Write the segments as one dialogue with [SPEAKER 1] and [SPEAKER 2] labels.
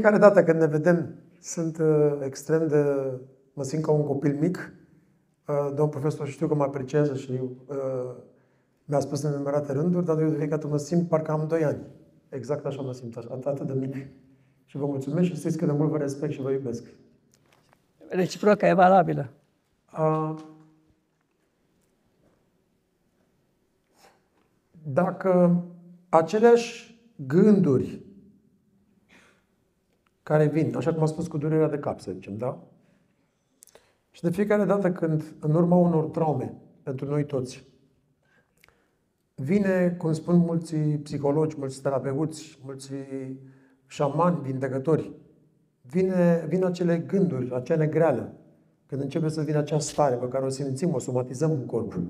[SPEAKER 1] fiecare dată când ne vedem, sunt uh, extrem de... mă simt ca un copil mic. Uh, domnul profesor știu că mă apreciază și uh, mi-a spus în nenumărate rânduri, dar eu de fiecare dată mă simt parcă am 2 ani. Exact așa mă simt, așa, atât de mic. Și vă mulțumesc și știți că de mult vă respect și vă iubesc.
[SPEAKER 2] Reciproca e valabilă.
[SPEAKER 1] Uh, dacă aceleași gânduri care vin, așa cum am spus cu durerea de cap, să zicem, da? Și de fiecare dată când, în urma unor traume, pentru noi toți, vine, cum spun mulți psihologi, mulți terapeuți, mulți șamani, vindecători, vine, vin acele gânduri, acea negreală, când începe să vină acea stare pe care o simțim, o somatizăm în corp.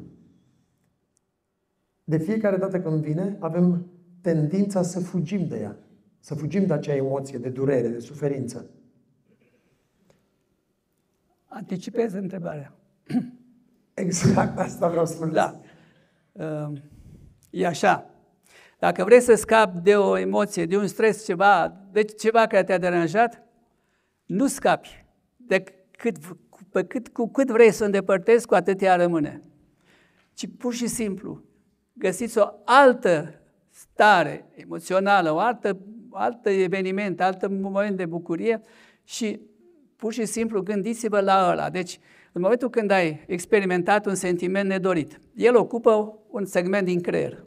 [SPEAKER 1] De fiecare dată când vine, avem tendința să fugim de ea. Să fugim de acea emoție de durere, de suferință.
[SPEAKER 2] Anticipez întrebarea.
[SPEAKER 1] Exact asta vreau să spun.
[SPEAKER 2] Da. Ehm, e așa. Dacă vrei să scapi de o emoție, de un stres, ceva, de ceva care te-a deranjat, nu scapi. De cât, pe cât, cu cât vrei să îndepărtezi, cu atât ea rămâne. Ci pur și simplu găsiți o altă stare emoțională, o altă, alt eveniment, alt moment de bucurie și pur și simplu gândiți-vă la ăla. Deci, în momentul când ai experimentat un sentiment nedorit, el ocupă un segment din creier.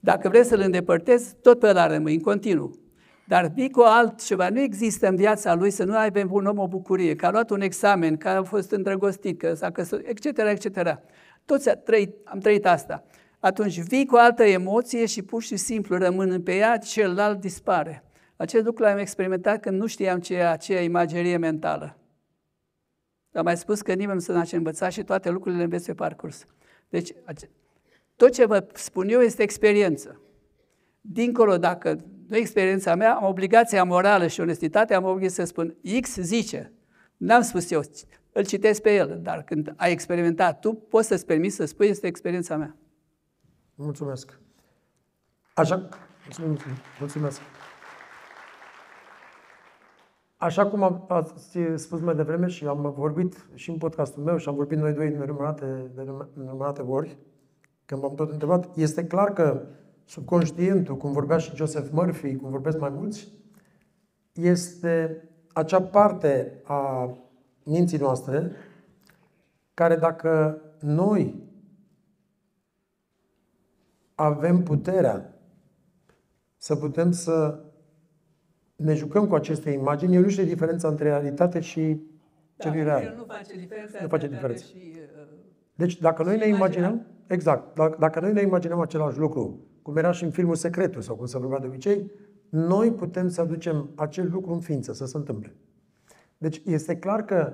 [SPEAKER 2] Dacă vreți să-l îndepărtezi, tot pe ăla rămâi, în continuu. Dar vii cu altceva. Nu există în viața lui să nu aibă un om o bucurie, că a luat un examen, că a fost îndrăgostit, că s-a căsătorit, etc., etc. Toți am trăit, am trăit asta atunci vii cu altă emoție și pur și simplu rămân pe ea, celălalt dispare. Acest lucru l-am experimentat când nu știam ce e aceea imagerie mentală. Am mai spus că nimeni nu se naște învățat și toate lucrurile le înveți pe parcurs. Deci, tot ce vă spun eu este experiență. Dincolo, dacă nu experiența mea, am obligația morală și onestitatea, am obligația să spun X zice. N-am spus eu, îl citesc pe el, dar când ai experimentat tu, poți să-ți permiți să spui, este experiența mea.
[SPEAKER 1] Mulțumesc. Așa, mulțumesc. Așa cum am, ați spus mai devreme și am vorbit și în podcastul meu și am vorbit noi doi în nenumărate, nenumărate ori, când m-am tot întrebat, este clar că subconștientul, cum vorbea și Joseph Murphy, cum vorbesc mai mulți, este acea parte a minții noastre care dacă noi avem puterea să putem să ne jucăm cu aceste imagini. El nu știe diferența între realitate și
[SPEAKER 2] da,
[SPEAKER 1] ce real.
[SPEAKER 2] nu face diferența.
[SPEAKER 1] Nu face diferență.
[SPEAKER 2] Și, uh,
[SPEAKER 1] deci dacă noi ne imaginăm, exact, dacă, dacă noi ne imaginăm același lucru, cum era și în filmul Secretul sau cum se vorbea de obicei, noi putem să aducem acel lucru în ființă, să se întâmple. Deci este clar că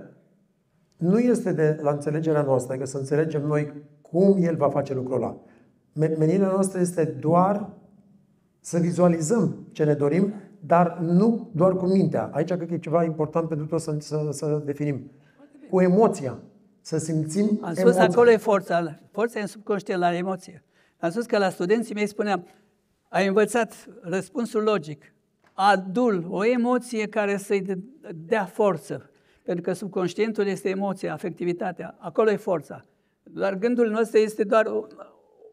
[SPEAKER 1] nu este de la înțelegerea noastră, că să înțelegem noi cum el va face lucrul ăla menirea noastră este doar să vizualizăm ce ne dorim, dar nu doar cu mintea. Aici cred că e ceva important pentru toți să, să, să definim. Cu emoția. Să simțim
[SPEAKER 2] Am spus emoția. acolo e forța. Forța e în subconștient la emoție. Am spus că la studenții mei spuneam, ai învățat răspunsul logic. Adul, o emoție care să-i dea forță. Pentru că subconștientul este emoția, afectivitatea. Acolo e forța. Doar gândul nostru este doar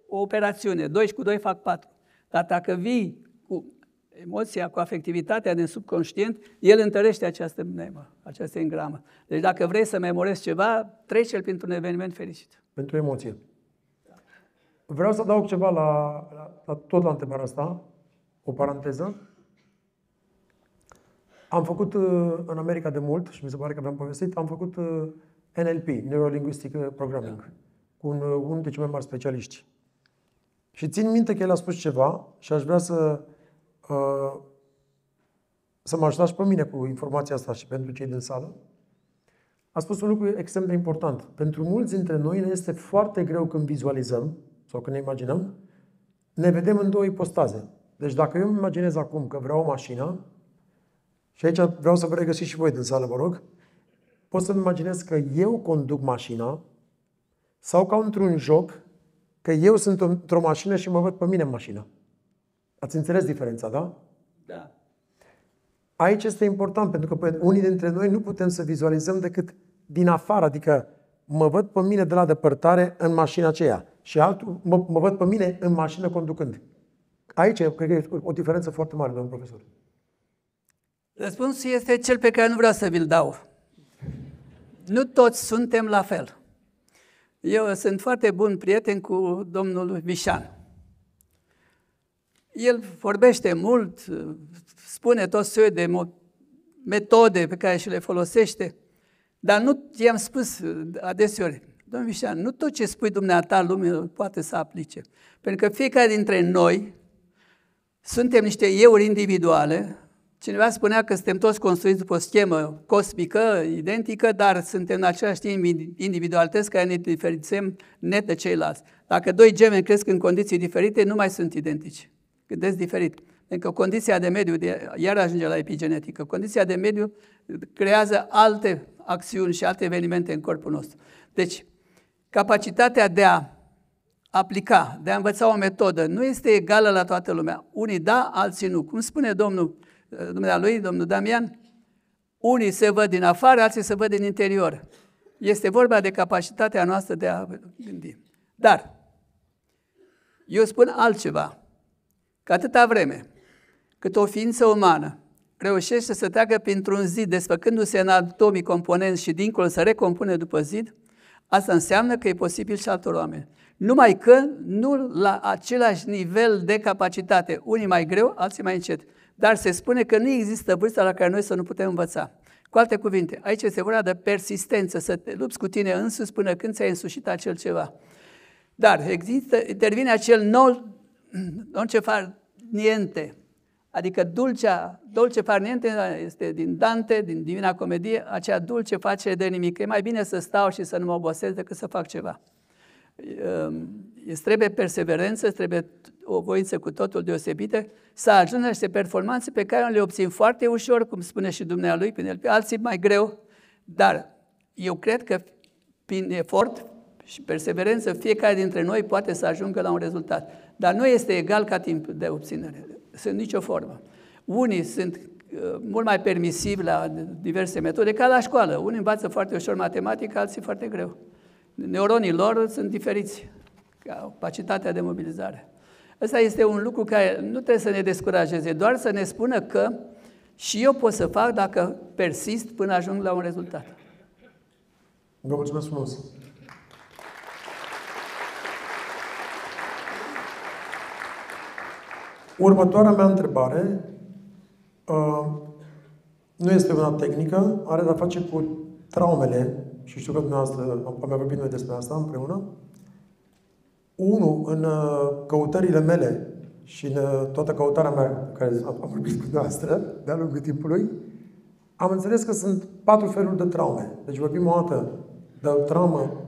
[SPEAKER 2] o operațiune. 2 cu 2 fac 4. Dar dacă vii cu emoția, cu afectivitatea din subconștient, el întărește această mnemă, această engramă. Deci dacă vrei să memorezi ceva, trece-l printr-un eveniment fericit.
[SPEAKER 1] Pentru emoție. Vreau să adaug ceva la, la, la tot la întrebarea asta, o paranteză. Am făcut uh, în America de mult, și mi se pare că v-am povestit, am făcut uh, NLP, Neuro-Linguistic Programming, da. cu un, unul dintre cei mai mari specialiști. Și țin minte că el a spus ceva și aș vrea să, uh, să mă ajutați pe mine cu informația asta și pentru cei din sală. A spus un lucru extrem de important. Pentru mulți dintre noi ne este foarte greu când vizualizăm sau când ne imaginăm, ne vedem în două ipostaze. Deci dacă eu îmi imaginez acum că vreau o mașină, și aici vreau să vă regăsiți și voi din sală, vă rog, pot să-mi imaginez că eu conduc mașina sau ca într-un joc că eu sunt într-o mașină și mă văd pe mine în mașină. Ați înțeles diferența, da?
[SPEAKER 2] Da.
[SPEAKER 1] Aici este important, pentru că pe unii dintre noi nu putem să vizualizăm decât din afară, adică mă văd pe mine de la depărtare în mașina aceea și altul mă, mă văd pe mine în mașină conducând. Aici cred că e o diferență foarte mare, domnul profesor.
[SPEAKER 2] Răspunsul este cel pe care nu vreau să vi-l dau. Nu toți suntem la fel. Eu sunt foarte bun prieten cu domnul Vișan. El vorbește mult, spune tot soiul de metode pe care și le folosește, dar nu i-am spus adeseori, domnul Vișan, nu tot ce spui dumneata lumea poate să aplice. Pentru că fiecare dintre noi suntem niște euri individuale, Cineva spunea că suntem toți construiți după o schemă cosmică, identică, dar suntem în același timp individualități care ne diferențiem net de ceilalți. Dacă doi gemeni cresc în condiții diferite, nu mai sunt identici. Gândesc diferit. Pentru că condiția de mediu, de, iar ajunge la epigenetică, condiția de mediu creează alte acțiuni și alte evenimente în corpul nostru. Deci, capacitatea de a aplica, de a învăța o metodă, nu este egală la toată lumea. Unii da, alții nu. Cum spune Domnul dumnealui, domnul Damian, unii se văd din afară, alții se văd din interior. Este vorba de capacitatea noastră de a gândi. Dar, eu spun altceva, că atâta vreme cât o ființă umană reușește să treacă printr-un zid, desfăcându-se în atomii componenți și dincolo să recompune după zid, asta înseamnă că e posibil și altor oameni. Numai că nu la același nivel de capacitate, unii mai greu, alții mai încet. Dar se spune că nu există vârsta la care noi să nu putem învăța. Cu alte cuvinte, aici este vorba de persistență, să te lupți cu tine însuți până când ți-ai însușit acel ceva. Dar există, intervine acel nou, non ce far niente, adică dulcea, dolce far niente este din Dante, din Divina Comedie, acea dulce face de nimic. E mai bine să stau și să nu mă obosesc decât să fac ceva. Îți trebuie perseverență, îți trebuie o voință cu totul deosebită, să ajungă la niște performanțe pe care le obțin foarte ușor, cum spune și dumnealui, prin el, pe alții mai greu, dar eu cred că prin efort și perseverență fiecare dintre noi poate să ajungă la un rezultat. Dar nu este egal ca timp de obținere, sunt nicio formă. Unii sunt uh, mult mai permisivi la diverse metode, ca la școală. Unii învață foarte ușor matematică, alții foarte greu. Neuronii lor sunt diferiți, capacitatea de mobilizare. Ăsta este un lucru care nu trebuie să ne descurajeze, doar să ne spună că și eu pot să fac dacă persist până ajung la un rezultat.
[SPEAKER 1] Vă mulțumesc frumos! Următoarea mea întrebare uh, nu este una tehnică, are de-a face cu traumele, și știu că dumneavoastră am mai vorbit noi despre asta împreună, unul, în uh, căutările mele și în uh, toată căutarea mea, care am vorbit cu noastră de-a lungul timpului, am înțeles că sunt patru feluri de traume. Deci vorbim o dată de o traumă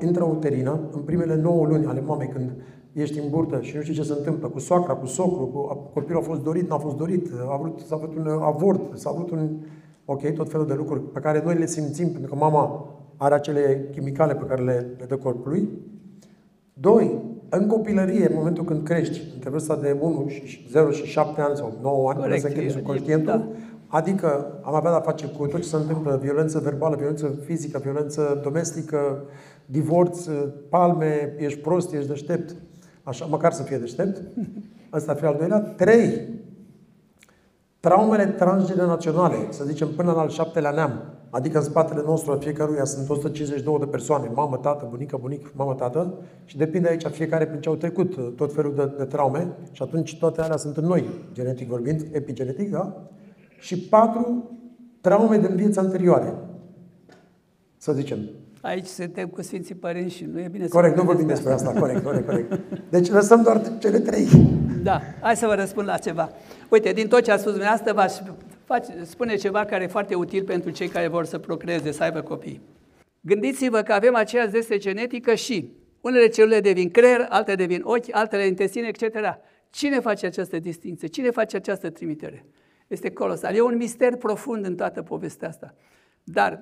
[SPEAKER 1] intrauterină, în primele 9 luni ale mamei, când ești în burtă și nu știi ce se întâmplă, cu soacra, cu socru, cu copilul a fost dorit, nu a fost dorit, a vrut, s-a avut un avort, s-a avut un... Ok, tot felul de lucruri pe care noi le simțim, pentru că mama are acele chimicale pe care le, le dă corpului. Doi, în copilărie, în momentul când crești, între vârsta de 1 și 0 și 7 ani sau 9 ani, Corect, până să conștientul, da. adică am avea de-a face cu tot ce se întâmplă, violență verbală, violență fizică, violență domestică, divorț, palme, ești prost, ești deștept, așa, măcar să fie deștept. Asta ar fi al doilea. Trei, traumele transgeneraționale, să zicem până în al șaptelea neam, Adică în spatele nostru a fiecăruia sunt 152 de persoane, mamă, tată, bunică, bunic, mamă, tată, și depinde aici fiecare prin ce au trecut uh, tot felul de, de traume și atunci toate alea sunt în noi, genetic vorbind, epigenetic, da? Și patru, traume din vieți anterioare, să zicem.
[SPEAKER 2] Aici suntem cu Sfinții Părinți și nu e bine
[SPEAKER 1] să Corect, nu vorbim despre asta, corect, corect, corect. Deci lăsăm doar cele trei.
[SPEAKER 2] Da, hai să vă răspund la ceva. Uite, din tot ce a spus dumneavoastră, v-aș face, spune ceva care e foarte util pentru cei care vor să procreeze, să aibă copii. Gândiți-vă că avem aceeași zeste genetică și unele celule devin creier, altele devin ochi, altele intestine, etc. Cine face această distinție? Cine face această trimitere? Este colosal. E un mister profund în toată povestea asta. Dar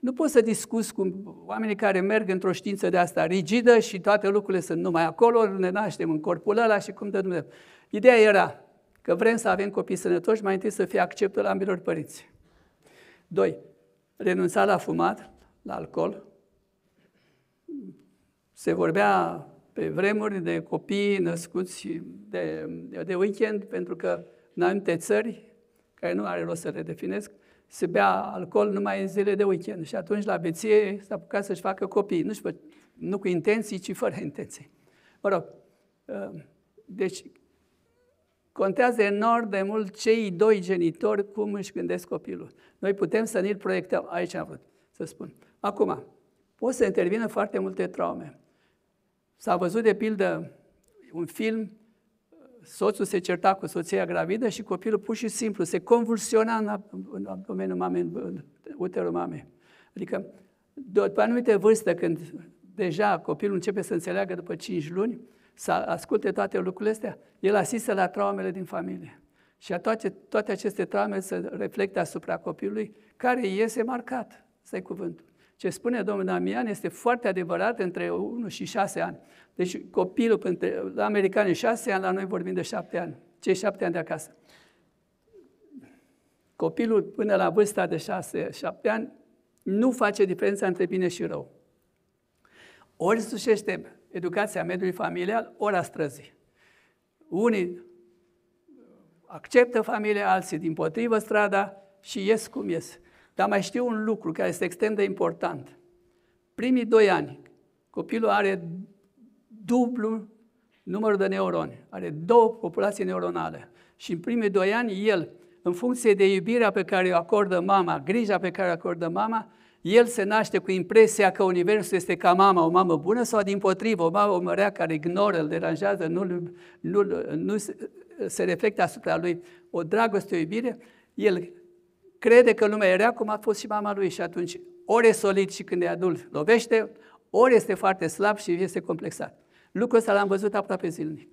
[SPEAKER 2] nu poți să discuți cu oamenii care merg într-o știință de asta rigidă și toate lucrurile sunt numai acolo, ne naștem în corpul ăla și cum de Dumnezeu. Ideea era că vrem să avem copii sănătoși, mai întâi să fie acceptul ambilor părinți. Doi, renunța la fumat, la alcool. Se vorbea pe vremuri de copii născuți de, de weekend, pentru că în anumite țări, care nu are rost să le definesc, se bea alcool numai în zile de weekend. Și atunci la beție s-a apucat să-și facă copii. Nu, știu, nu cu intenții, ci fără intenții. Mă rog, uh, deci contează enorm de mult cei doi genitori cum își gândesc copilul. Noi putem să ne-l proiectăm. Aici am vrut să spun. Acum, pot să intervină foarte multe traume. S-a văzut, de pildă, un film, soțul se certa cu soția gravidă și copilul pur și simplu se convulsiona în, în abdomenul mamei, în uterul mamei. Adică, după anumite vârstă, când deja copilul începe să înțeleagă după 5 luni, să asculte toate lucrurile astea, el asistă la traumele din familie. Și toate, toate aceste traume se reflectă asupra copilului, care iese marcat, să i cuvântul. Ce spune domnul Damian este foarte adevărat între 1 și 6 ani. Deci copilul, între, la americani 6 ani, la noi vorbim de 7 ani. Cei 7 ani de acasă. Copilul până la vârsta de 6-7 ani nu face diferența între bine și rău. Ori sușește educația mediului familial, ori a străzii. Unii acceptă familia, alții din potrivă strada și ies cum ies. Dar mai știu un lucru care este extrem de important. Primii doi ani, copilul are dublu numărul de neuroni, are două populații neuronale. Și în primii doi ani, el, în funcție de iubirea pe care o acordă mama, grija pe care o acordă mama, el se naște cu impresia că Universul este ca mama, o mamă bună, sau din potrivă, o mamă mărea care ignoră, îl deranjează, nu, nu, nu se, se reflectă asupra lui o dragoste, o iubire, el crede că lumea e rea, cum a fost și mama lui și atunci ori e solid și când e adult lovește, ori este foarte slab și este complexat. Lucrul ăsta l-am văzut aproape zilnic.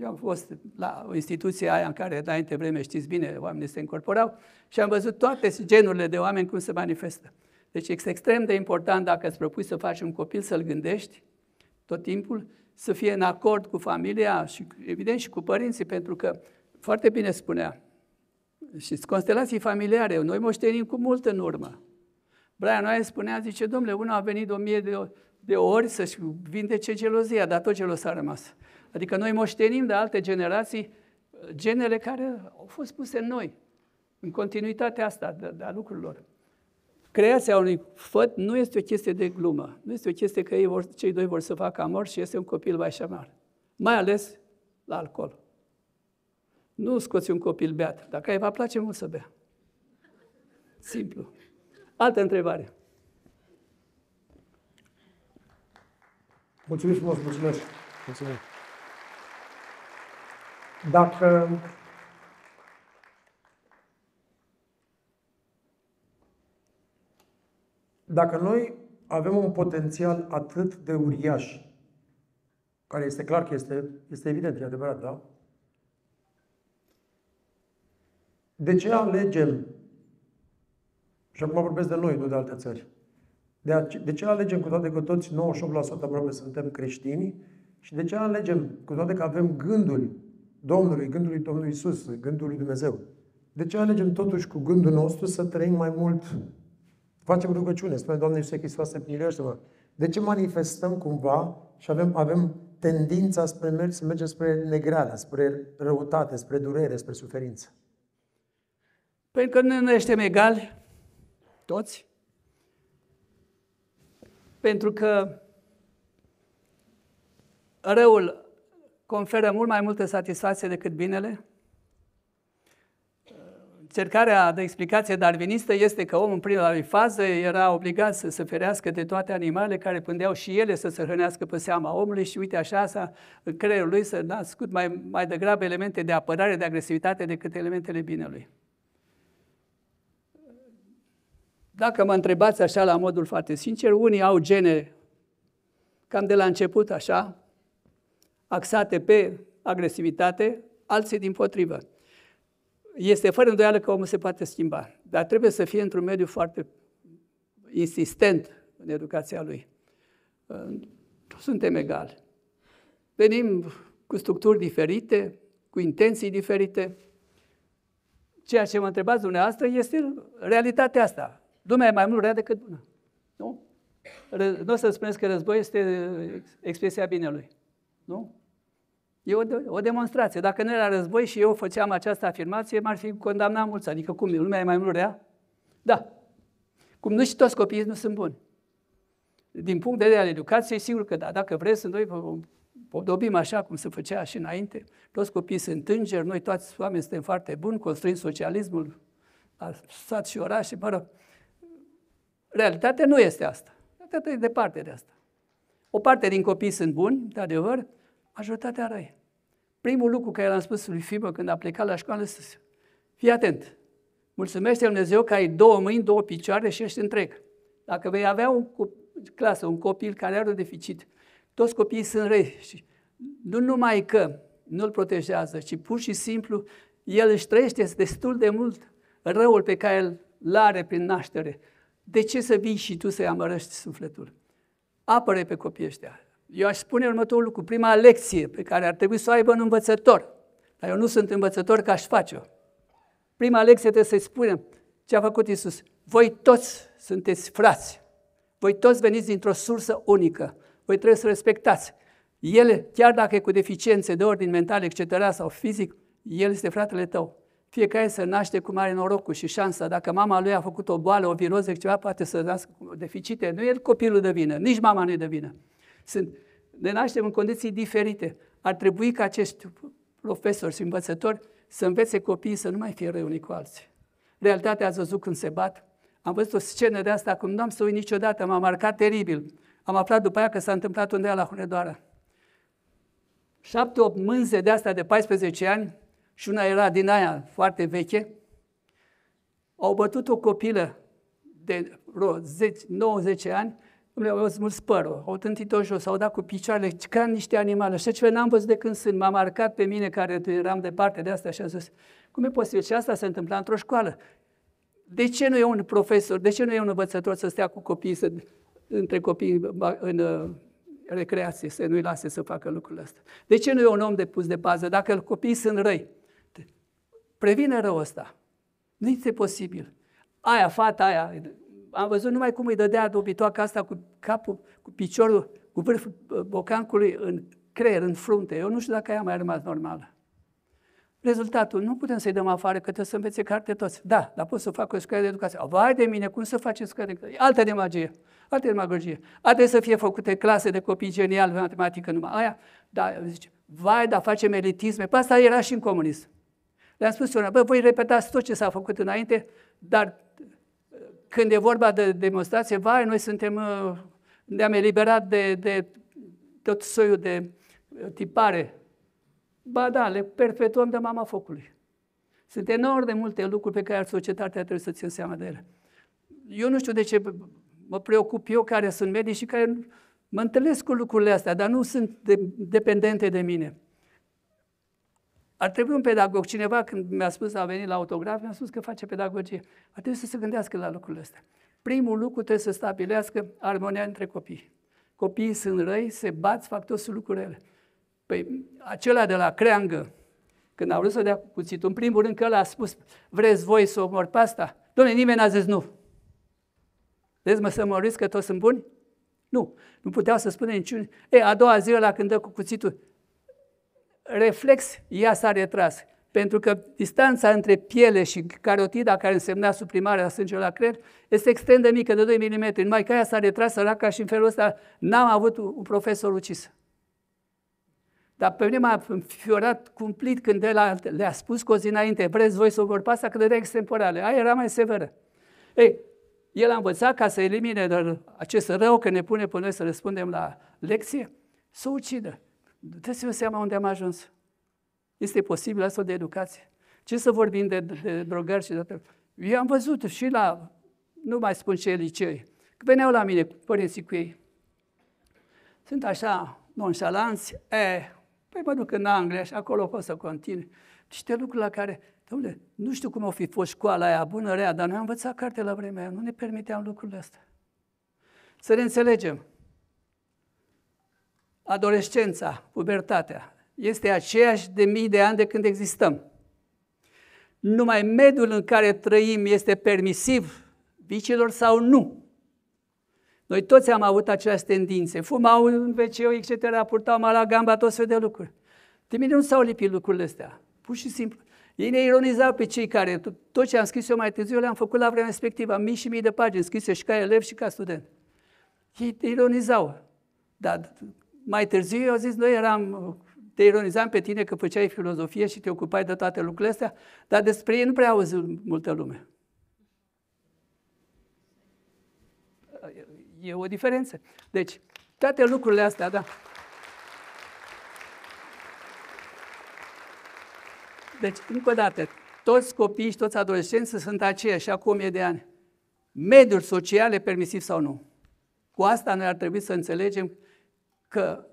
[SPEAKER 2] Eu am fost la o instituție aia în care, înainte vreme, știți bine, oamenii se încorporau și am văzut toate genurile de oameni cum se manifestă. Deci este extrem de important dacă îți propui să faci un copil, să-l gândești tot timpul, să fie în acord cu familia și evident și cu părinții, pentru că foarte bine spunea, și constelații familiare, noi moștenim cu mult în urmă. Brian Noaie spunea, zice, domnule, unul a venit de o mie de, de ori să-și vindece gelozia, dar tot gelos a rămas. Adică noi moștenim de alte generații genele care au fost puse în noi, în continuitatea asta de, de a lucrurilor. Creația unui făt nu este o chestie de glumă, nu este o chestie că ei vor, cei doi vor să facă amor și este un copil mai și șamar. Mai ales la alcool. Nu scoți un copil beat. Dacă ai va place mult să bea. Simplu. Altă întrebare.
[SPEAKER 1] Mulțumim frumos, mulțumesc. Mulțumesc. Dacă dacă noi avem un potențial atât de uriaș, care este clar că este, este evident, e adevărat, da? De ce alegem, și acum vorbesc de noi, nu de alte țări, de, a, de ce alegem cu toate că toți 98% aproape suntem creștini și de ce alegem cu toate că avem gândul Domnului, gândul lui Domnului Isus, gândul lui Dumnezeu? De ce alegem totuși cu gândul nostru să trăim mai mult? Facem rugăciune, spune Doamne Iisus Hristos, miluiește-mă. De ce manifestăm cumva și avem, avem tendința spre merg, să mergem spre negreală, spre răutate, spre durere, spre suferință?
[SPEAKER 2] Pentru că nu suntem egali, toți. Pentru că răul conferă mult mai multă satisfacție decât binele. Cercarea de explicație darwinistă este că omul în prima lui fază era obligat să se ferească de toate animalele care pândeau și ele să se hrănească pe seama omului și uite așa s-a, în creierul lui să nascut mai, mai degrabă elemente de apărare, de agresivitate decât elementele binelui. Dacă mă întrebați așa la modul foarte sincer, unii au gene cam de la început așa, axate pe agresivitate, alții din potrivă. Este fără îndoială că omul se poate schimba, dar trebuie să fie într-un mediu foarte insistent în educația lui. Suntem egali. Venim cu structuri diferite, cu intenții diferite. Ceea ce mă întrebați dumneavoastră este realitatea asta. Lumea e mai mult rea decât bună. Nu? Nu o să spuneți că război este expresia binelui. Nu? E o, o demonstrație. Dacă nu era război și eu făceam această afirmație, m-ar fi condamnat mulți. Adică cum, lumea e mai mult rea? Da. Cum nu și toți copiii nu sunt buni. Din punct de vedere al educației, sigur că da, dacă vreți să noi podobim așa cum se făcea și înainte, toți copiii sunt îngeri, noi toți oameni suntem foarte buni, construim socialismul la sat și oraș și, mă rog, realitatea nu este asta. Realitatea e departe de asta. O parte din copii sunt buni, de adevăr, majoritatea răi. Primul lucru care l-am spus lui Fibă când a plecat la școală este fii atent, mulțumește Dumnezeu că ai două mâini, două picioare și ești întreg. Dacă vei avea un clasă, un copil care are un deficit, toți copiii sunt răi și nu numai că nu-l protejează, ci pur și simplu el își trăiește destul de mult răul pe care îl are prin naștere. De ce să vii și tu să-i amărăști sufletul? Apără pe copiii ăștia. Eu aș spune următorul lucru. Prima lecție pe care ar trebui să o aibă un învățător, dar eu nu sunt învățător ca aș face-o. Prima lecție trebuie să-i spunem ce a făcut Isus. Voi toți sunteți frați. Voi toți veniți dintr-o sursă unică. Voi trebuie să respectați. El, chiar dacă e cu deficiențe de ordin mental, etc. sau fizic, el este fratele tău. Fiecare se naște cu mare norocul și șansa. Dacă mama lui a făcut o boală, o viroză, ceva, poate să nască cu deficite. Nu e copilul de vină, nici mama nu e de vină. Sunt, ne naștem în condiții diferite. Ar trebui ca acești profesori și învățători să învețe copiii să nu mai fie răi unii cu alții. Realitatea ați văzut când se bat. Am văzut o scenă de asta, cum nu am să uit niciodată, m-a marcat teribil. Am aflat după aia că s-a întâmplat undeva la Hunedoara. Șapte, opt mânze de asta de 14 ani și una era din aia foarte veche, au bătut o copilă de 90 ani le-au smuls părul, au tântit-o jos, au dat cu picioarele, ca niște animale. Așa ceva n-am văzut de când sunt. M-a marcat pe mine, care eram departe de asta și a zis, cum e posibil? Și asta se întâmpla într-o școală. De ce nu e un profesor, de ce nu e un învățător să stea cu copiii, să, între copii în uh, recreație, să nu-i lase să facă lucrurile astea? De ce nu e un om de pus de bază? Dacă copiii sunt răi, previne răul ăsta. Nu este posibil. Aia, fata aia, am văzut numai cum îi dădea dobitoaca asta cu capul, cu piciorul, cu vârful uh, bocancului în creier, în frunte. Eu nu știu dacă ea mai a rămas normală. Rezultatul, nu putem să-i dăm afară, că trebuie să învețe carte toți. Da, dar pot să fac o școală de educație. Vai de mine, cum să faceți școală de educație? Altă demagie, altă demagogie. A trebuit să fie făcute clase de copii geniali, matematică numai aia. Da, zice, vai, dar facem elitisme. Pe asta era și în comunism. Le-am spus eu, bă, voi repetați tot ce s-a făcut înainte, dar când e vorba de demonstrație, vai, noi suntem, uh, ne-am eliberat de, de tot soiul de uh, tipare. Ba da, le perpetuăm de mama focului. Sunt enorm de multe lucruri pe care societatea trebuie să țin seama de ele. Eu nu știu de ce mă preocup eu care sunt medici și care mă întâlnesc cu lucrurile astea, dar nu sunt de, dependente de mine. Ar trebui un pedagog, cineva când mi-a spus, a venit la autograf, mi-a spus că face pedagogie. Ar trebui să se gândească la lucrurile astea. Primul lucru trebuie să stabilească armonia între copii. Copiii sunt răi, se bat, fac toți lucrurile. Păi acela de la creangă, când a vrut să dea cuțitul, în primul rând că ăla a spus, vreți voi să omor pe asta? Doamne, nimeni n-a zis nu. Vreți mă să mă că toți sunt buni? Nu. Nu puteau să spună niciun. E, a doua zi la când dă cu cuțitul, reflex, ea s-a retras. Pentru că distanța între piele și carotida, care însemna suprimarea sângelui la creier, este extrem de mică, de 2 mm. Numai că ea s-a retras săraca și în felul ăsta n-am avut un profesor ucis. Dar pe mine m-a înfiorat cumplit când el le-a spus cu o zi înainte, vreți voi să vorbi asta, că dădea extemporale. Aia era mai severă. Ei, el a învățat ca să elimine acest rău că ne pune pe noi să răspundem la lecție, să ucidă. Dați-vă seama unde am ajuns. Este posibil astfel de educație. Ce să vorbim de, de drogări și de... Eu am văzut și la, nu mai spun ce licei, că veneau la mine părinții cu ei. Sunt așa nonșalanți, e, păi mă duc în Anglia și acolo pot să continui. Niște lucruri la care, domnule, nu știu cum au fi fost școala aia, bună, rea, dar noi am învățat carte la vremea aia, nu ne permiteam lucrurile astea. Să ne înțelegem adolescența, pubertatea, este aceeași de mii de ani de când existăm. Numai mediul în care trăim este permisiv vicilor sau nu. Noi toți am avut aceleași tendințe. Fumau în wc etc., purtau la gamba, tot fel de lucruri. De mine nu s-au lipit lucrurile astea. Pur și simplu. Ei ne ironizau pe cei care, tot ce am scris eu mai târziu, le-am făcut la vremea respectivă, mii și mii de pagini scrise și ca elev și ca student. Ei te ironizau. Dar mai târziu eu zis, noi eram, te ironizam pe tine că făceai filozofie și te ocupai de toate lucrurile astea, dar despre ei nu prea auzi multă lume. E o diferență. Deci, toate lucrurile astea, da. Deci, încă o dată, toți copiii și toți adolescenții sunt aceiași, acum e de ani. Mediul social e permisiv sau nu? Cu asta noi ar trebui să înțelegem că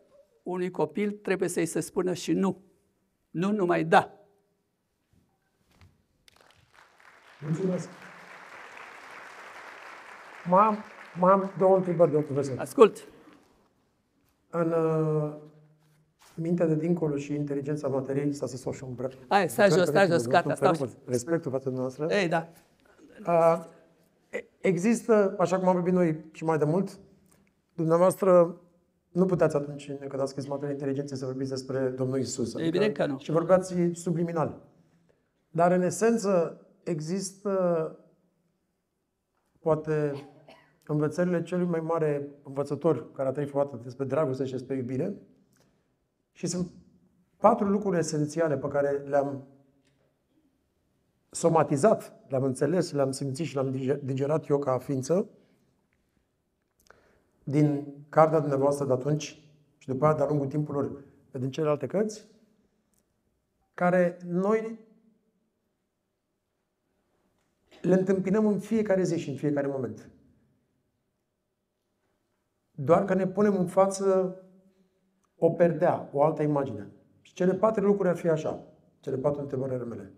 [SPEAKER 2] unui copil trebuie să-i se spună și nu. Nu numai da.
[SPEAKER 1] Mulțumesc. Mai am, mai am două întrebări, domnul profesor.
[SPEAKER 2] Ascult.
[SPEAKER 1] În uh, mintea de dincolo și inteligența materiei s-a să și un bră.
[SPEAKER 2] Hai, stai jos, stai jos, gata, stau.
[SPEAKER 1] Respectul față de noastră.
[SPEAKER 2] Ei, da.
[SPEAKER 1] Uh, există, așa cum am vorbit noi și mai de mult, dumneavoastră nu puteți atunci, când ați scris materia inteligenței, să vorbiți despre Domnul Isus.
[SPEAKER 2] Adică, Evident că nu.
[SPEAKER 1] Și vorbeați subliminal. Dar, în esență, există, poate, învățările celui mai mare învățător care a trăit vreodată despre dragoste și despre iubire. Și sunt patru lucruri esențiale pe care le-am somatizat, le-am înțeles, le-am simțit și le-am digerat eu ca ființă din cartea dumneavoastră de atunci și după aceea de-a lungul timpurilor din celelalte cărți, care noi le întâmpinăm în fiecare zi și în fiecare moment. Doar că ne punem în față o perdea, o altă imagine. Și cele patru lucruri ar fi așa, cele patru întrebări ale mele.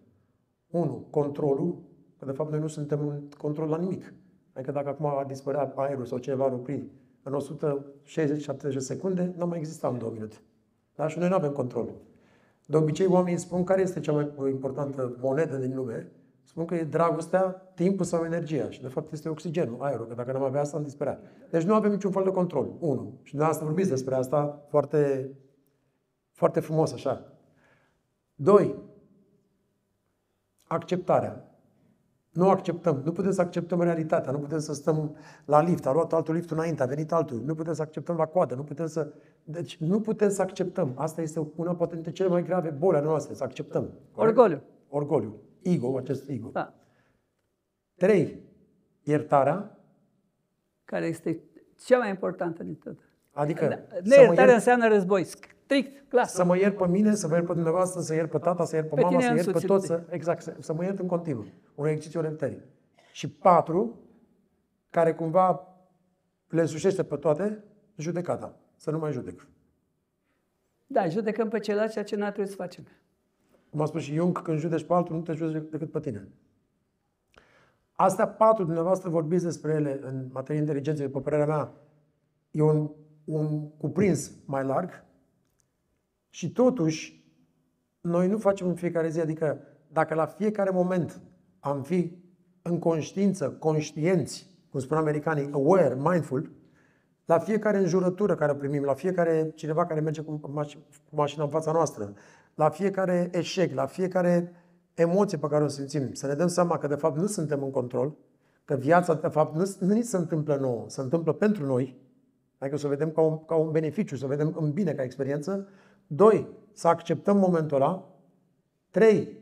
[SPEAKER 1] Unu, controlul, că de fapt noi nu suntem în control la nimic. Adică dacă acum a dispărea aerul sau cineva ar opri în 160-70 de secunde, nu mai existat în două minute. Dar și noi nu avem control. De obicei, oamenii spun care este cea mai importantă monedă din lume. Spun că e dragostea, timpul sau energia. Și de fapt este oxigenul, aerul, că dacă nu am avea asta, am dispărea. Deci nu avem niciun fel de control. Unu. Și de asta vorbiți despre asta foarte, foarte frumos așa. Doi. Acceptarea. Nu acceptăm. Nu putem să acceptăm realitatea. Nu putem să stăm la lift. A luat altul lift înainte, a venit altul. Nu putem să acceptăm la coadă. Nu putem să... Deci nu putem să acceptăm. Asta este una poate dintre cele mai grave boli ale noastre. Să acceptăm.
[SPEAKER 2] Orgoliu.
[SPEAKER 1] Orgoliu. Ego, acest ego.
[SPEAKER 2] Da.
[SPEAKER 1] Trei. Iertarea.
[SPEAKER 2] Care este cea mai importantă din tot.
[SPEAKER 1] Adică... Da.
[SPEAKER 2] Neiertarea iert... înseamnă război. Strict, clar.
[SPEAKER 1] Să mă iert pe mine, să mă iert pe dumneavoastră, să iert pe tata, să iert pe, pe mama, să iert pe toți. Să, exact, să, să mă iert în continuu. Un exercițiu orientării. Și patru, care cumva le însușește pe toate, judecata. Să nu mai judec.
[SPEAKER 2] Da, judecăm pe celălalt ceea ce nu trebuie să facem.
[SPEAKER 1] Cum a spus și Jung, când judeci pe altul, nu te judeci decât pe tine. Astea patru, dumneavoastră vorbiți despre ele în materie inteligență, după părerea mea, e un, un cuprins mai larg, și totuși, noi nu facem în fiecare zi, adică dacă la fiecare moment am fi în conștiință, conștienți, cum spun americanii, aware, mindful, la fiecare înjurătură care o primim, la fiecare cineva care merge cu, mașina în fața noastră, la fiecare eșec, la fiecare emoție pe care o simțim, să ne dăm seama că de fapt nu suntem în control, că viața de fapt nu, nu ni se întâmplă nouă, se întâmplă pentru noi, adică să o vedem ca un, ca un beneficiu, să o vedem în bine ca experiență Doi, să acceptăm momentul ăla. Trei,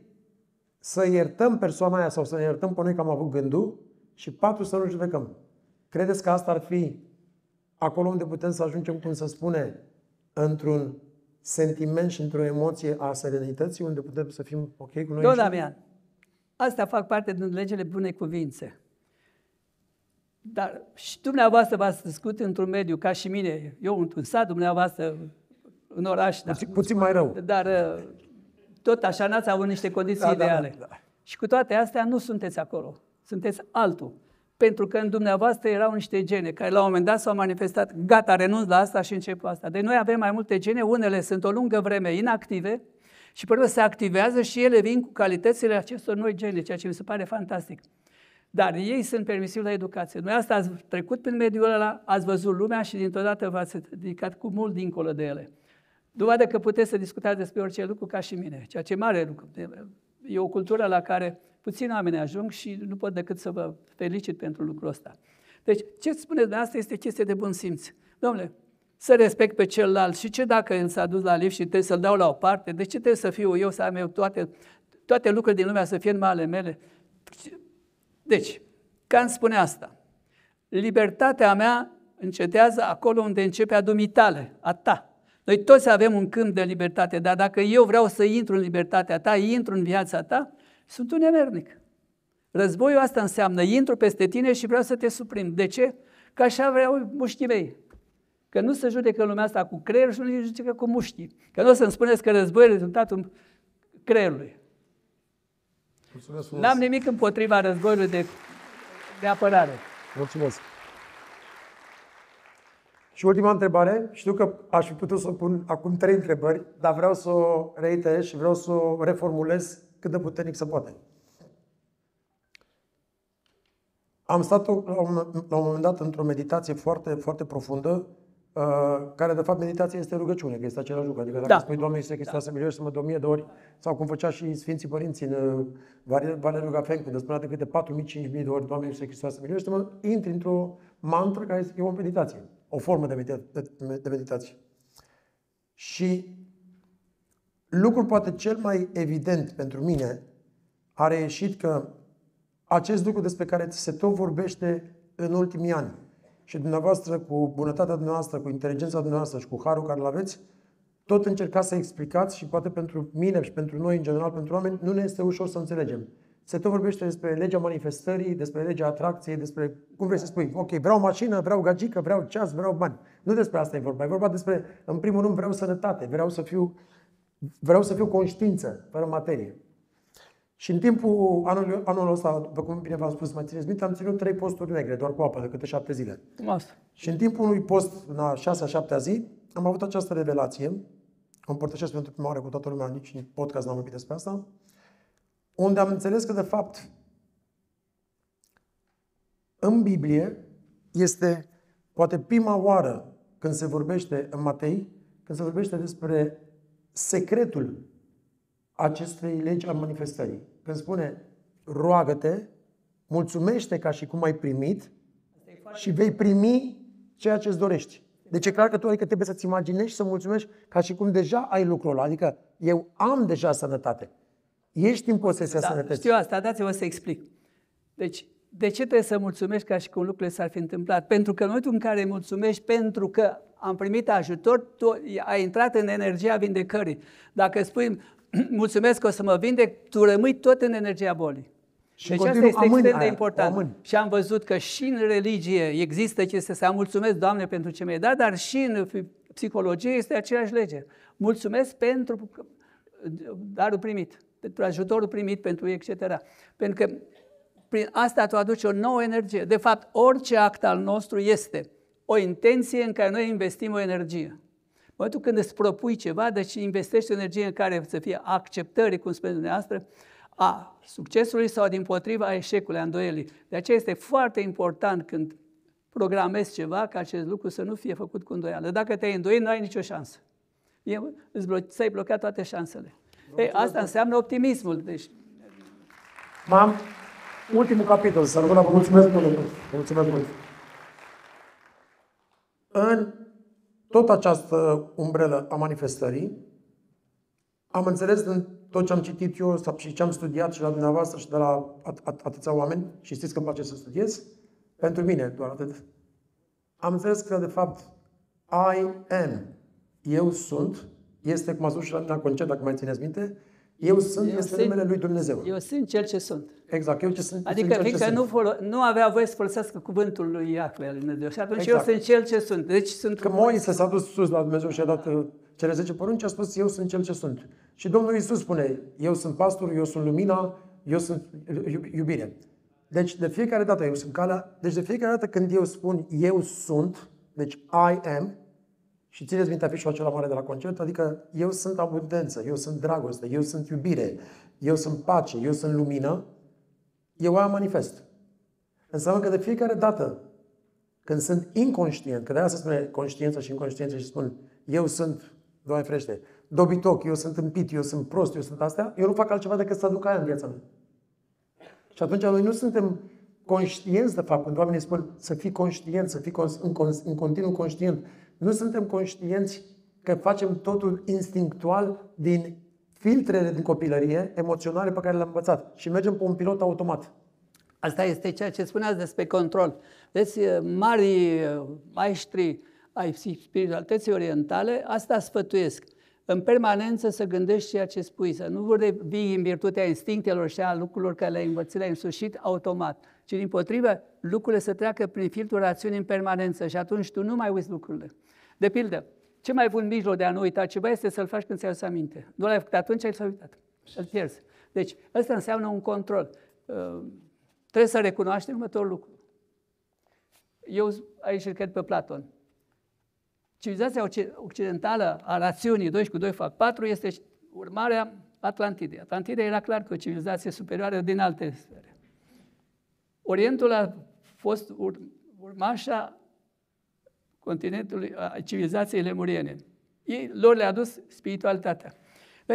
[SPEAKER 1] să iertăm persoana aia sau să ne iertăm pe noi că am avut gândul. Și patru, să nu judecăm. Credeți că asta ar fi acolo unde putem să ajungem, cum să spune, într-un sentiment și într-o emoție a serenității, unde putem să fim ok cu noi?
[SPEAKER 2] Domnul Damian, astea fac parte din legile bunei cuvințe. Dar și dumneavoastră v-ați născut într-un mediu ca și mine, eu într-un sat, dumneavoastră în oraș.
[SPEAKER 1] Da. Puțin, da. puțin mai rău.
[SPEAKER 2] Dar uh, tot așa n-ați avut niște condiții da, ideale. Da, da, da. Și cu toate astea nu sunteți acolo. Sunteți altul. Pentru că în dumneavoastră erau niște gene care la un moment dat s-au manifestat, gata, renunț la asta și încep cu asta. Deci noi avem mai multe gene, unele sunt o lungă vreme inactive și pe urmă se activează și ele vin cu calitățile acestor noi gene, ceea ce mi se pare fantastic. Dar ei sunt permisivi la educație. Noi asta ați trecut prin mediul ăla, ați văzut lumea și dintr-o dată v-ați ridicat cu mult dincolo de ele. Dovadă că puteți să discutați despre orice lucru ca și mine, ceea ce e mare lucru. E o cultură la care puțini oameni ajung și nu pot decât să vă felicit pentru lucrul ăsta. Deci, ce spuneți dumneavoastră este chestie de bun simț. Domnule, să respect pe celălalt și ce dacă el s-a dus la lift și trebuie să-l dau la o parte, de ce trebuie să fiu eu, să am eu toate, toate lucrurile din lumea să fie în ale mele? Deci, Kant spune asta. Libertatea mea încetează acolo unde începe a dumitale, a ta. Noi toți avem un câmp de libertate, dar dacă eu vreau să intru în libertatea ta, intru în viața ta, sunt un emernic. Războiul asta înseamnă, intru peste tine și vreau să te suprim. De ce? Că așa vreau mușchii mei. Că nu se judecă lumea asta cu creierul și nu se judecă cu mușchii. Că nu o să-mi spuneți că războiul e rezultatul creierului. N-am nimic împotriva războiului de, de apărare.
[SPEAKER 1] Mulțumesc. Și ultima întrebare, știu că aș fi putut să pun acum trei întrebări, dar vreau să o reiterez și vreau să o reformulez cât de puternic se poate. Am stat la un, la un moment dat într-o meditație foarte, foarte profundă, uh, care de fapt meditația este rugăciune, că este același lucru. Adică dacă da. spui Doamne Iisuse Hristos da. să mă de o mie de ori, sau cum făcea și Sfinții Părinți în uh, Valeriu Gafen, când spunea de câte 4.000-5.000 de ori Doamne Iisuse Hristos să mă intri într-o mantră care este o meditație, o formă de, medita- de, de meditație. Și lucrul poate cel mai evident pentru mine a reieșit că acest lucru despre care se tot vorbește în ultimii ani și dumneavoastră cu bunătatea dumneavoastră, cu inteligența dumneavoastră și cu harul care îl aveți, tot încercați să explicați și poate pentru mine și pentru noi, în general, pentru oameni, nu ne este ușor să înțelegem. Se tot vorbește despre legea manifestării, despre legea atracției, despre cum vrei să spui, ok, vreau mașină, vreau gagică, vreau ceas, vreau bani. Nu despre asta e vorba. E vorba despre, în primul rând, vreau sănătate, vreau să fiu, vreau să fiu conștiință, fără materie. Și în timpul anului, anul ăsta, după cum bine v-am spus, mai țineți minte, am ținut trei posturi negre, doar cu apă, de câte șapte zile.
[SPEAKER 2] Frumos.
[SPEAKER 1] Și în timpul unui post, în șasea, șaptea zi, am avut această revelație, o împărtășesc pentru prima oară cu toată lumea, nici în podcast n-am vorbit despre asta, unde am înțeles că, de fapt, în Biblie este poate prima oară când se vorbește în Matei, când se vorbește despre secretul acestei legi a manifestării. Când spune, roagă-te, mulțumește ca și cum ai primit și vei primi ceea ce îți dorești. Deci e clar că tu adică trebuie să-ți imaginezi și să mulțumești ca și cum deja ai lucrul ăla. Adică eu am deja sănătate. Ești în posesia
[SPEAKER 2] da,
[SPEAKER 1] sănătății.
[SPEAKER 2] Știu asta, dați-vă să explic. Deci, de ce trebuie să mulțumești ca și cum lucrurile s-ar fi întâmplat? Pentru că în momentul în care mulțumești pentru că am primit ajutor, tu ai intrat în energia vindecării. Dacă spui, mulțumesc că o să mă vindec, tu rămâi tot în energia bolii. Și deci asta este extrem de important. Amân. Și am văzut că și în religie există ce să se mulțumesc, Doamne, pentru ce mi-ai dat, dar și în psihologie este aceeași lege. Mulțumesc pentru darul primit, pentru ajutorul primit, pentru etc. Pentru că prin asta tu aduci o nouă energie. De fapt, orice act al nostru este o intenție în care noi investim o energie momentul când îți propui ceva, deci investești energie în care să fie acceptării, cum spuneți dumneavoastră, a succesului sau din potriva a eșecului, a îndoielii. De aceea este foarte important când programezi ceva ca acest lucru să nu fie făcut cu îndoială. Dacă te-ai îndoit, nu ai nicio șansă. E, îți blo- ți-ai blocat toate șansele. Ei, asta înseamnă optimismul. Deci...
[SPEAKER 1] Mam, ultimul capitol, să vă mulțumesc mult. Mulțumesc mult. În tot această umbrelă a manifestării, am înțeles din tot ce am citit eu și ce am studiat și la dumneavoastră și de la at- at- atâția oameni, și știți că îmi place să studiez, pentru mine doar atât, am înțeles că, de fapt, I am, eu sunt, este, cum a spus și la mine la concert, dacă mai țineți minte, eu sunt, eu este sunt, numele lui Dumnezeu.
[SPEAKER 2] Eu sunt cel ce sunt.
[SPEAKER 1] Exact, eu ce sunt.
[SPEAKER 2] Adică
[SPEAKER 1] sunt
[SPEAKER 2] fiindcă nu, folo- nu avea voie să folosească cuvântul lui Iahve al Dumnezeu. Și atunci exact. eu sunt cel ce sunt. Deci sunt
[SPEAKER 1] Că Moise s-a dus sus la Dumnezeu și a dat uh, cele 10 porunci, a spus, eu sunt cel ce sunt. Și Domnul Iisus spune, eu sunt pastor, eu sunt lumina, eu sunt iubire. Deci de fiecare dată eu sunt calea, deci de fiecare dată când eu spun eu sunt, deci I am, și țineți minte afișul acela mare de la concert, adică eu sunt abundență, eu sunt dragoste, eu sunt iubire, eu sunt pace, eu sunt lumină, eu aia manifest. Înseamnă că de fiecare dată când sunt inconștient, că de asta se spune conștiință și inconștiență și spun eu sunt, Doamne frește, dobitoc, eu sunt împit, eu sunt prost, eu sunt astea, eu nu fac altceva decât să aduc aia în viața mea. Și atunci noi nu suntem conștienți de fapt, când oamenii spun să fii conștient, să fii în, în continuu conștient, nu suntem conștienți că facem totul instinctual din filtrele din copilărie emoționale pe care le-am învățat și mergem pe un pilot automat.
[SPEAKER 2] Asta este ceea ce spuneați despre control. Vedeți, mari maestri ai spiritualității orientale, asta sfătuiesc. În permanență să gândești ceea ce spui, să nu vii în virtutea instinctelor și a lucrurilor care le-ai învățat, le-ai însușit automat, ci din potrivă lucrurile să treacă prin filtrul rațiunii în permanență și atunci tu nu mai uiți lucrurile. De pildă, ce mai bun mijloc de a nu uita ceva este să-l faci când ți-ai adus aminte. Nu l-ai făcut atunci, ai uitat. Îl pierzi. Deci, ăsta înseamnă un control. Uh, trebuie să recunoaștem următorul lucru. Eu aici îl cred pe Platon. Civilizația occidentală a rațiunii 2 cu 2 fac 4 este urmarea Atlantidei. Atlantida era clar că o civilizație superioară din alte sfere. Orientul a fost urmașa continentului, a civilizației lemuriene. Ei, lor le-a dus spiritualitatea.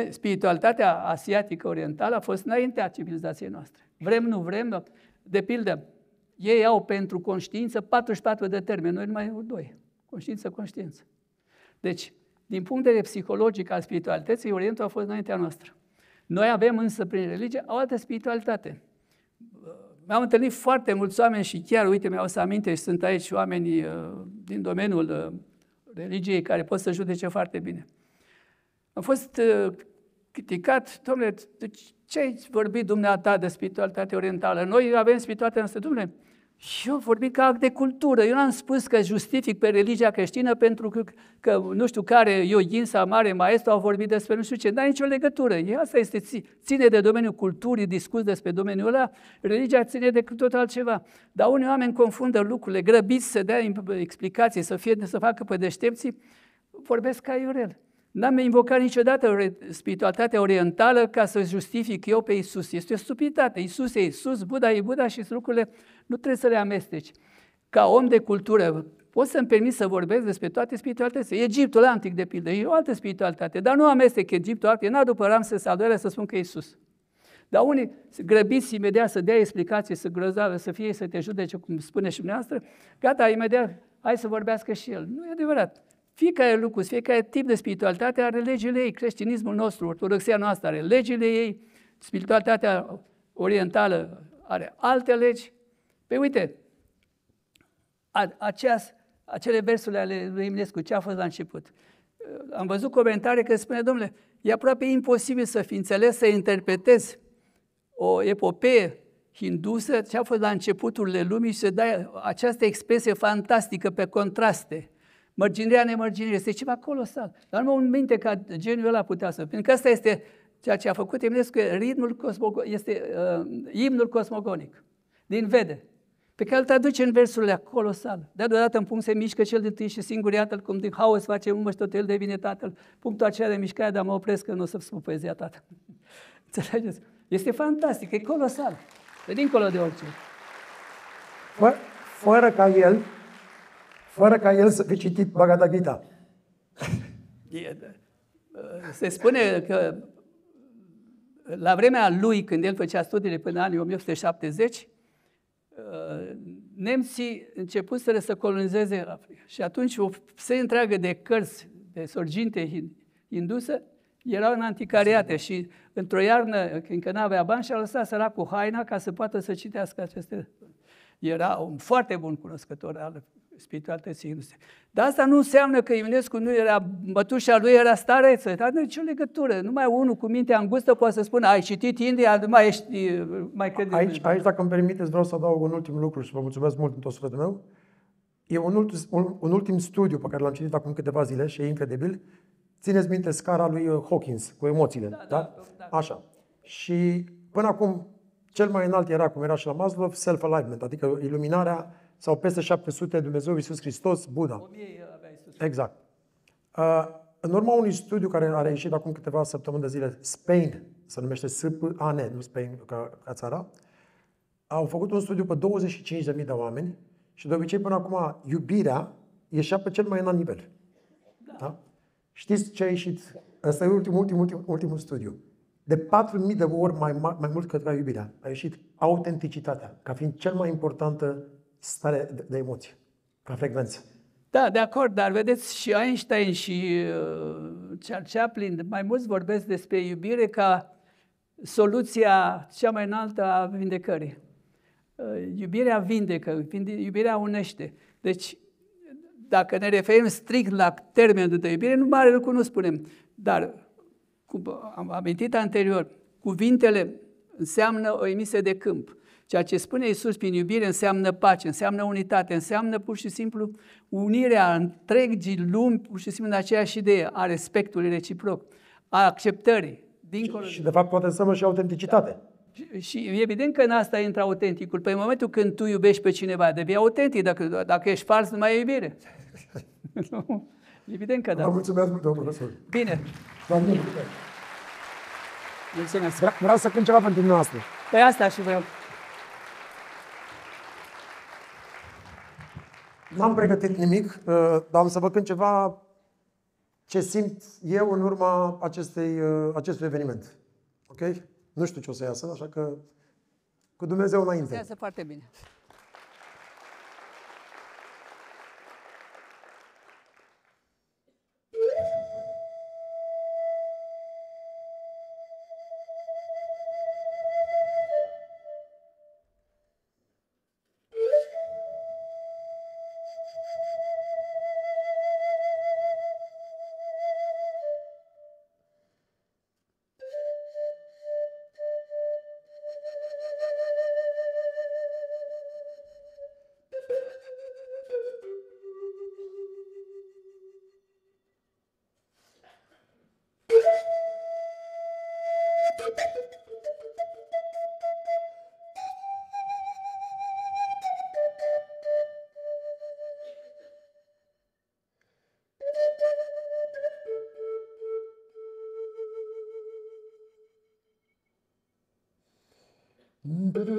[SPEAKER 2] Spiritualitatea asiatică orientală a fost înaintea civilizației noastre. Vrem, nu vrem, de pildă, ei au pentru conștiință 44 de termeni, noi numai doi. Conștiință, conștiință. Deci, din punct de vedere psihologic al spiritualității, Orientul a fost înaintea noastră. Noi avem însă, prin religie, o altă spiritualitate. Mi-am întâlnit foarte mulți oameni și chiar, uite, mi-au să aminte și sunt aici oameni uh, din domeniul uh, religiei care pot să judece foarte bine. Am fost uh, criticat, domnule, de ce ai vorbit dumneata de spiritualitate orientală? Noi avem spiritualitatea noastră, domnule, și eu vorbit ca act de cultură. Eu n-am spus că justific pe religia creștină pentru că, că nu știu care, Ioghin sau mare maestru au vorbit despre nu știu ce. N-are nicio legătură. E, asta este, ține de domeniul culturii, discurs despre domeniul ăla, religia ține de tot altceva. Dar unii oameni confundă lucrurile, grăbiți să dea explicații, să, fie, să facă pe deștepții, vorbesc ca iurel. N-am invocat niciodată spiritualitatea orientală ca să justific eu pe Isus. Este o stupiditate. Isus e Isus, Buddha e Buddha și lucrurile nu trebuie să le amesteci. Ca om de cultură, pot să-mi permit să vorbesc despre toate spiritualitățile. Egiptul antic, de pildă, e o altă spiritualitate, dar nu amestec Egiptul antic, n-a după Ramses al doilea să spun că e Isus. Dar unii grăbiți imediat să dea explicații, să grăzavă, să fie, să te judece, cum spune și dumneavoastră, gata, imediat, hai să vorbească și el. Nu e adevărat. Fiecare lucru, fiecare tip de spiritualitate are legile ei. Creștinismul nostru, ortodoxia noastră are legile ei, spiritualitatea orientală are alte legi. Pe uite, aceas, acele versuri ale lui Eminescu, ce a fost la început? Am văzut comentarii că spune, domnule, e aproape imposibil să fi înțeles, să interpretezi o epopee hindusă, ce a fost la începuturile lumii și să dai această expresie fantastică pe contraste mărginirea nemărginirea, este ceva colosal. Dar nu un minte ca geniul ăla putea să... Pentru că asta este ceea ce a făcut Eminescu, ritmul cosmogonic, este uh, imnul cosmogonic din Vede, pe care îl traduce în versurile colosal. De deodată în punct se mișcă cel de tâi și singur, iată cum din haos face un și tot el devine tatăl. Punctul acela de mișcare, dar mă opresc că nu o să spun poezia tată. Înțelegeți? Este fantastic, e colosal. E dincolo de orice.
[SPEAKER 1] Fă, fără ca el fără ca el să fi citit Bhagavad Gita.
[SPEAKER 2] Se spune că la vremea lui, când el făcea studiile până anii 1870, nemții începuseră să colonizeze Africa. Și atunci o serie întreagă de cărți de sorginte indusă erau în anticariate și într-o iarnă, când încă n-avea bani, și-a lăsat săracul haina ca să poată să citească aceste... Era un foarte bun cunoscător al spiritualității induse. Dar asta nu înseamnă că Ionescu nu era, mătușa lui era stareță, dar nu nicio legătură. Numai unul cu mintea îngustă poate să spună, ai citit India, nu mai ești, mai crede.
[SPEAKER 1] Aici, aici, dacă îmi permiteți, vreau să adaug un ultim lucru și vă mulțumesc mult în tot sufletul meu. E un, ultim, un, un ultim studiu pe care l-am citit acum câteva zile și e incredibil. Țineți minte scara lui uh, Hawkins cu emoțiile, da? da? da, da. Așa. Și până acum cel mai înalt era, cum era și la Maslow, self-alignment, adică iluminarea sau peste 700 Dumnezeu, Iisus Hristos, Buddha.
[SPEAKER 2] O mie avea Iisus.
[SPEAKER 1] Exact. Uh, în urma unui studiu care a reieșit acum câteva săptămâni de zile, Spain, se numește SPAN, nu Spain ca, ca țara, au făcut un studiu pe 25.000 de oameni și de obicei până acum iubirea ieșea pe cel mai înalt nivel. Da? Știți ce a ieșit? Ăsta e ultimul, ultimul, ultimul, ultimul studiu. De 4.000 de ori mai, ma- mai mult către iubirea a ieșit autenticitatea, ca fiind cel mai importantă stare de, de emoție, ca frecvență.
[SPEAKER 2] Da, de acord, dar vedeți și Einstein și uh, Charles Chaplin, mai mulți vorbesc despre iubire ca soluția cea mai înaltă a vindecării. Uh, iubirea vindecă, vinde- iubirea unește. Deci, dacă ne referim strict la termenul de iubire, nu mare lucru nu spunem. Dar, cum am amintit anterior, cuvintele înseamnă o emisie de câmp. Ceea ce spune Iisus prin iubire înseamnă pace, înseamnă unitate, înseamnă pur și simplu unirea întregii lumi, pur și simplu în aceeași idee, a respectului reciproc, a acceptării, dincolo
[SPEAKER 1] Și de fapt poate înseamnă și autenticitate.
[SPEAKER 2] și, și evident că în asta intră autenticul. Păi în momentul când tu iubești pe cineva, devii autentic. Dacă, dacă ești fals, nu mai e iubire. Nu? evident că
[SPEAKER 1] Vă
[SPEAKER 2] da.
[SPEAKER 1] mulțumesc mult, domnul profesor.
[SPEAKER 2] Bine.
[SPEAKER 1] Doamne, mulțumesc.
[SPEAKER 2] Mulțumesc.
[SPEAKER 1] Vreau, vreau să cânt ceva pentru dumneavoastră.
[SPEAKER 2] Păi asta și vreau.
[SPEAKER 1] N-am pregătit nimic, uh, dar am să vă cânt ceva ce simt eu în urma acestei, uh, acestui eveniment. Ok? Nu știu ce o să iasă, așa că cu Dumnezeu înainte.
[SPEAKER 2] Iasă foarte bine.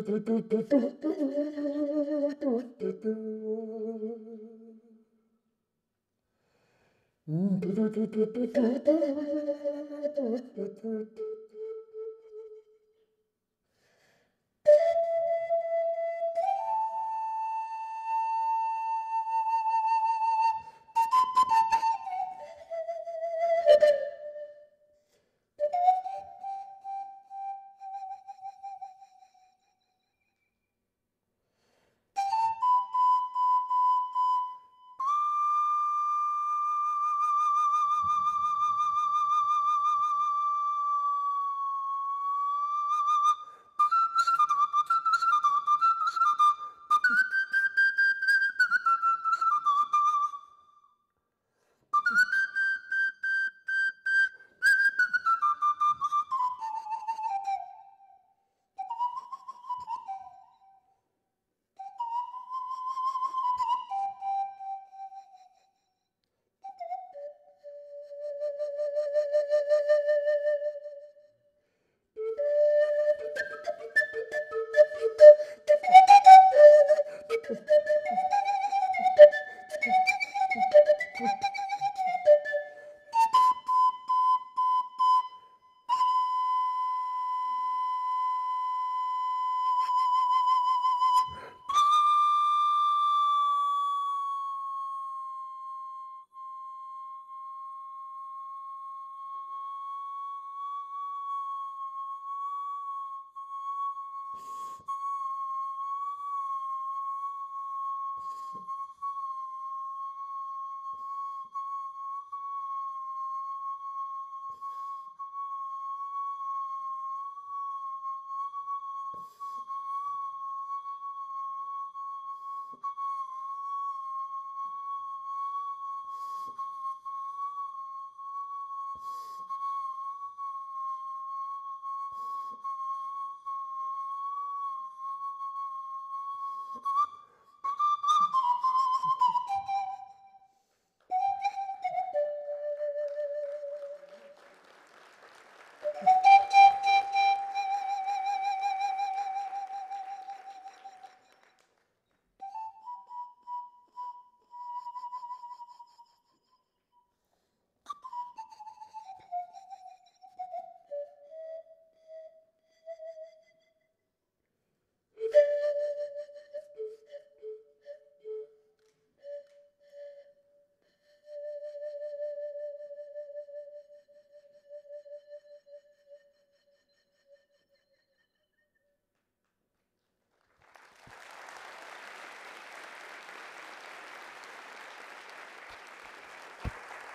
[SPEAKER 2] Mm-hmm.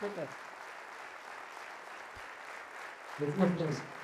[SPEAKER 2] Super.
[SPEAKER 1] Mulțumesc.